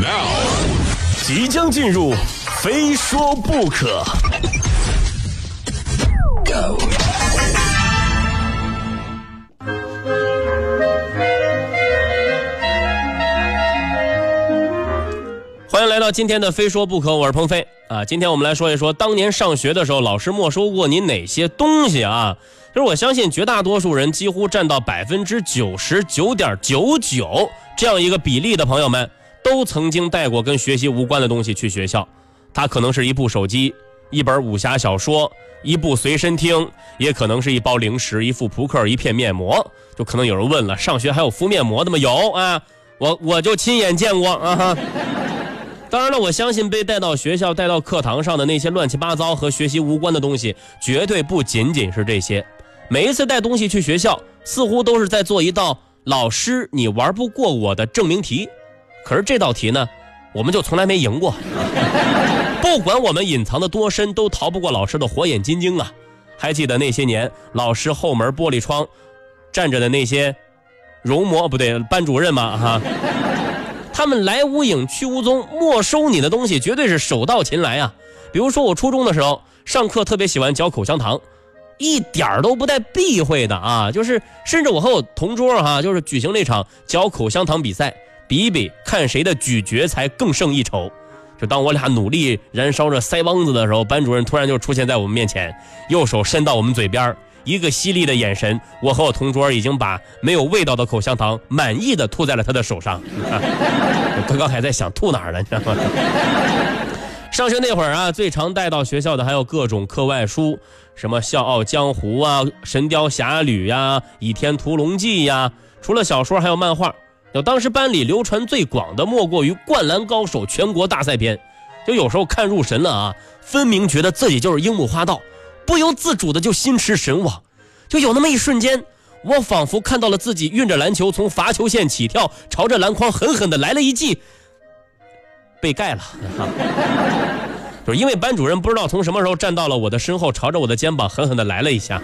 Now，即将进入，非说不可。Go。欢迎来到今天的《非说不可》，我是鹏飞啊。今天我们来说一说，当年上学的时候，老师没收过你哪些东西啊？就是我相信绝大多数人，几乎占到百分之九十九点九九这样一个比例的朋友们，都曾经带过跟学习无关的东西去学校。它可能是一部手机、一本武侠小说、一部随身听，也可能是一包零食、一副扑克、一片面膜。就可能有人问了，上学还有敷面膜的吗？有啊，我我就亲眼见过啊。当然了，我相信被带到学校、带到课堂上的那些乱七八糟和学习无关的东西，绝对不仅仅是这些。每一次带东西去学校，似乎都是在做一道“老师，你玩不过我的”证明题。可是这道题呢，我们就从来没赢过。不管我们隐藏的多深，都逃不过老师的火眼金睛啊！还记得那些年，老师后门玻璃窗站着的那些容嬷不对，班主任嘛哈。他们来无影去无踪，没收你的东西绝对是手到擒来啊！比如说我初中的时候，上课特别喜欢嚼口香糖，一点都不带避讳的啊！就是甚至我和我同桌哈，就是举行那场嚼口香糖比赛，比比看谁的咀嚼才更胜一筹。就当我俩努力燃烧着腮帮子的时候，班主任突然就出现在我们面前，右手伸到我们嘴边一个犀利的眼神，我和我同桌已经把没有味道的口香糖满意的吐在了他的手上。我 刚刚还在想吐哪儿呢，你知道吗？上学那会儿啊，最常带到学校的还有各种课外书，什么《笑傲江湖》啊，《神雕侠侣》呀，《倚天屠龙记》呀。除了小说，还有漫画。就当时班里流传最广的，莫过于《灌篮高手》全国大赛篇。就有时候看入神了啊，分明觉得自己就是樱木花道。不由自主的就心驰神往，就有那么一瞬间，我仿佛看到了自己运着篮球从罚球线起跳，朝着篮筐狠狠的来了一记，被盖了。就是因为班主任不知道从什么时候站到了我的身后，朝着我的肩膀狠狠的来了一下。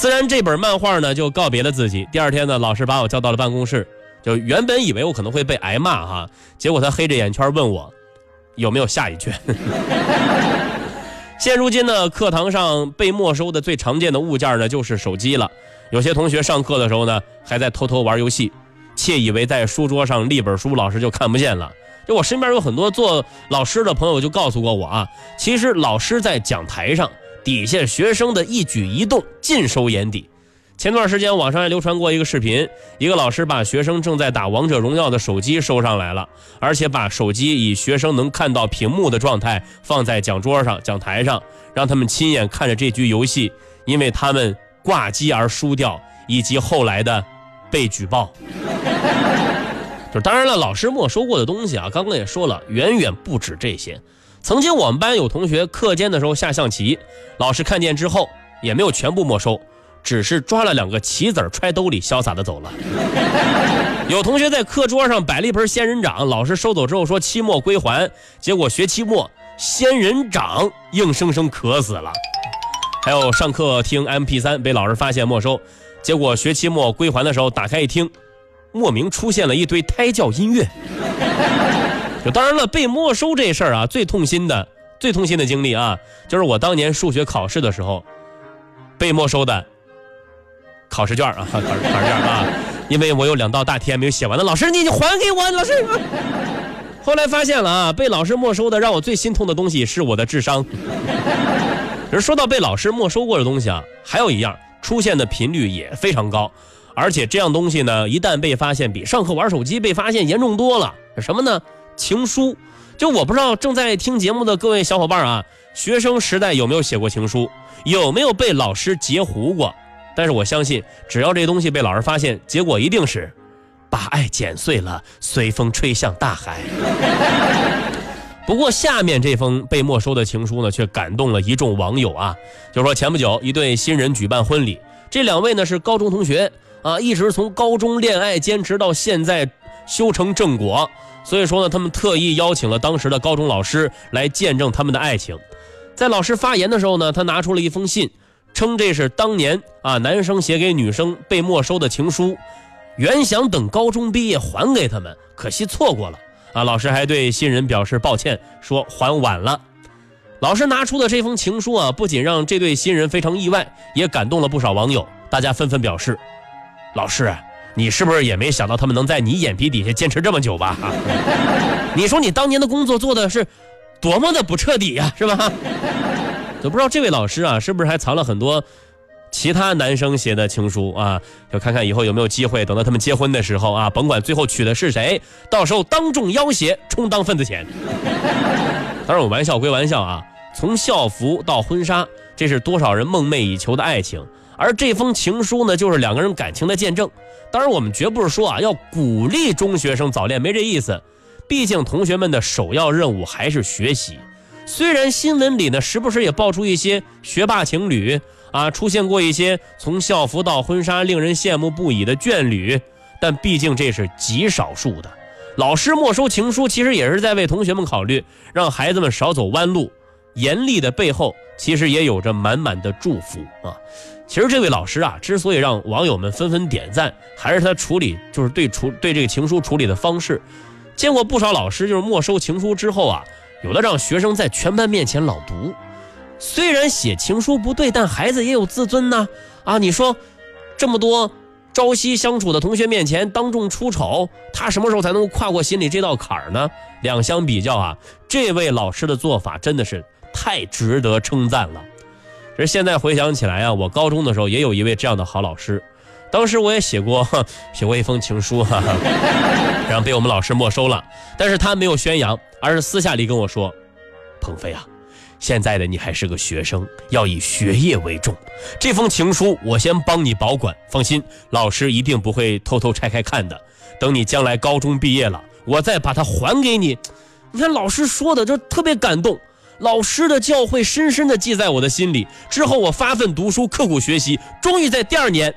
自然这本漫画呢就告别了自己。第二天呢，老师把我叫到了办公室，就原本以为我可能会被挨骂哈，结果他黑着眼圈问我有没有下一卷。现如今呢，课堂上被没收的最常见的物件呢，就是手机了。有些同学上课的时候呢，还在偷偷玩游戏，窃以为在书桌上立本书，老师就看不见了。就我身边有很多做老师的朋友就告诉过我啊，其实老师在讲台上，底下学生的一举一动尽收眼底。前段时间网上还流传过一个视频，一个老师把学生正在打王者荣耀的手机收上来了，而且把手机以学生能看到屏幕的状态放在讲桌上、讲台上，让他们亲眼看着这局游戏，因为他们挂机而输掉，以及后来的被举报。就当然了，老师没收过的东西啊，刚刚也说了，远远不止这些。曾经我们班有同学课间的时候下象棋，老师看见之后也没有全部没收。只是抓了两个棋子揣兜里，潇洒的走了。有同学在课桌上摆了一盆仙人掌，老师收走之后说期末归还，结果学期末仙人掌硬生生渴死了。还有上课听 MP3 被老师发现没收，结果学期末归还的时候打开一听，莫名出现了一堆胎教音乐。就当然了，被没收这事儿啊，最痛心的、最痛心的经历啊，就是我当年数学考试的时候被没收的。考试卷啊，考试考试卷啊，因为我有两道大题还没有写完呢。老师，你你还给我，老师。后来发现了啊，被老师没收的让我最心痛的东西是我的智商。而说到被老师没收过的东西啊，还有一样出现的频率也非常高，而且这样东西呢，一旦被发现，比上课玩手机被发现严重多了。什么呢？情书。就我不知道正在听节目的各位小伙伴啊，学生时代有没有写过情书？有没有被老师截胡过？但是我相信，只要这东西被老师发现，结果一定是把爱剪碎了，随风吹向大海。不过下面这封被没收的情书呢，却感动了一众网友啊。就说前不久一对新人举办婚礼，这两位呢是高中同学啊，一直从高中恋爱坚持到现在修成正果，所以说呢，他们特意邀请了当时的高中老师来见证他们的爱情。在老师发言的时候呢，他拿出了一封信。称这是当年啊男生写给女生被没收的情书，原想等高中毕业还给他们，可惜错过了啊！老师还对新人表示抱歉，说还晚了。老师拿出的这封情书啊，不仅让这对新人非常意外，也感动了不少网友。大家纷纷表示：“老师，你是不是也没想到他们能在你眼皮底下坚持这么久吧？你说你当年的工作做的是多么的不彻底呀，是吧？” 都不知道这位老师啊，是不是还藏了很多其他男生写的情书啊？就看看以后有没有机会，等到他们结婚的时候啊，甭管最后娶的是谁，到时候当众要挟，充当份子钱。当然，我玩笑归玩笑啊，从校服到婚纱，这是多少人梦寐以求的爱情。而这封情书呢，就是两个人感情的见证。当然，我们绝不是说啊要鼓励中学生早恋，没这意思。毕竟同学们的首要任务还是学习。虽然新闻里呢，时不时也爆出一些学霸情侣啊，出现过一些从校服到婚纱令人羡慕不已的眷侣，但毕竟这是极少数的。老师没收情书，其实也是在为同学们考虑，让孩子们少走弯路。严厉的背后，其实也有着满满的祝福啊。其实这位老师啊，之所以让网友们纷纷点赞，还是他处理就是对处对这个情书处理的方式。见过不少老师，就是没收情书之后啊。有的让学生在全班面前朗读，虽然写情书不对，但孩子也有自尊呐。啊，你说，这么多朝夕相处的同学面前当众出丑，他什么时候才能跨过心里这道坎儿呢？两相比较啊，这位老师的做法真的是太值得称赞了。这现在回想起来啊，我高中的时候也有一位这样的好老师。当时我也写过 写过一封情书，哈哈，然后被我们老师没收了。但是他没有宣扬，而是私下里跟我说：“鹏飞啊，现在的你还是个学生，要以学业为重。这封情书我先帮你保管，放心，老师一定不会偷偷拆开看的。等你将来高中毕业了，我再把它还给你。你看老师说的，就特别感动。老师的教诲深深的记在我的心里。之后我发奋读书，刻苦学习，终于在第二年。”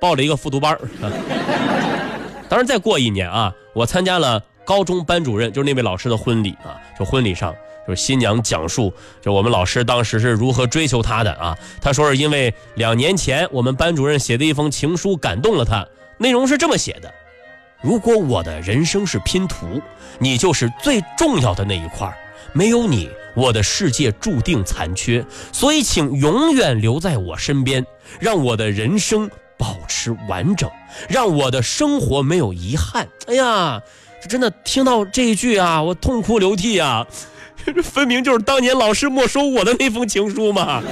报了一个复读班 当然再过一年啊，我参加了高中班主任，就是那位老师的婚礼啊。就婚礼上，就是新娘讲述，就我们老师当时是如何追求她的啊。她说是因为两年前我们班主任写的一封情书感动了她，内容是这么写的：如果我的人生是拼图，你就是最重要的那一块没有你，我的世界注定残缺。所以请永远留在我身边，让我的人生。保持完整，让我的生活没有遗憾。哎呀，这真的听到这一句啊，我痛哭流涕啊！这分明就是当年老师没收我的那封情书嘛。